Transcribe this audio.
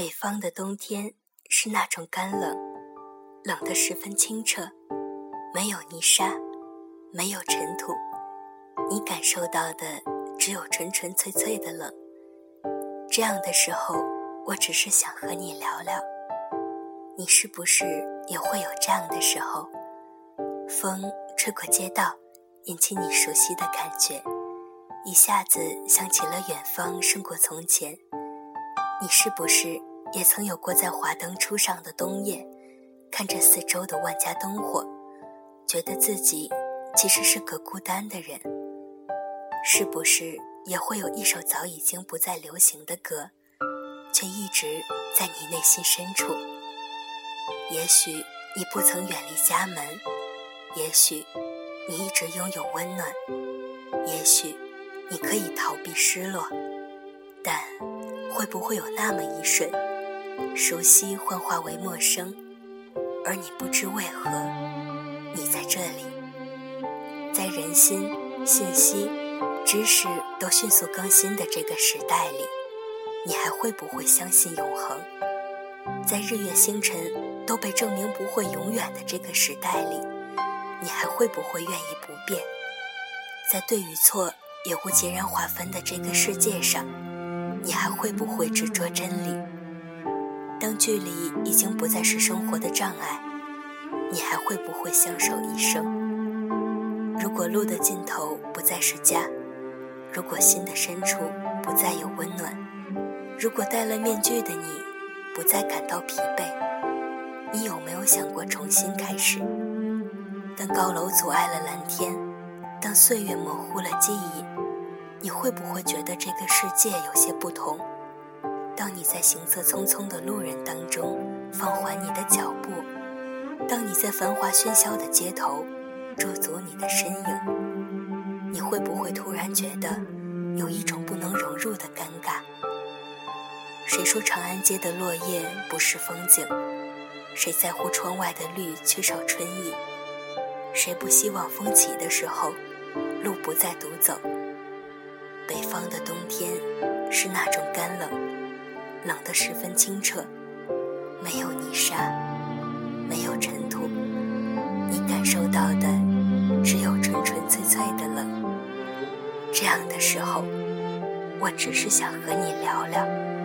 北方的冬天是那种干冷，冷得十分清澈，没有泥沙，没有尘土，你感受到的只有纯纯粹粹的冷。这样的时候，我只是想和你聊聊，你是不是也会有这样的时候？风吹过街道，引起你熟悉的感觉，一下子想起了远方胜过从前。你是不是？也曾有过在华灯初上的冬夜，看着四周的万家灯火，觉得自己其实是个孤单的人。是不是也会有一首早已经不再流行的歌，却一直在你内心深处？也许你不曾远离家门，也许你一直拥有温暖，也许你可以逃避失落，但会不会有那么一瞬？熟悉幻化为陌生，而你不知为何，你在这里，在人心、信息、知识都迅速更新的这个时代里，你还会不会相信永恒？在日月星辰都被证明不会永远的这个时代里，你还会不会愿意不变？在对与错也无截然划分的这个世界上，你还会不会执着真理？当距离已经不再是生活的障碍，你还会不会相守一生？如果路的尽头不再是家，如果心的深处不再有温暖，如果戴了面具的你不再感到疲惫，你有没有想过重新开始？当高楼阻碍了蓝天，当岁月模糊了记忆，你会不会觉得这个世界有些不同？当你在行色匆匆的路人当中放缓你的脚步，当你在繁华喧嚣的街头驻足你的身影，你会不会突然觉得有一种不能融入的尴尬？谁说长安街的落叶不是风景？谁在乎窗外的绿缺少春意？谁不希望风起的时候路不再独走？北方的冬天是那种干冷。冷得十分清澈，没有泥沙，没有尘土，你感受到的只有纯纯粹粹的冷。这样的时候，我只是想和你聊聊。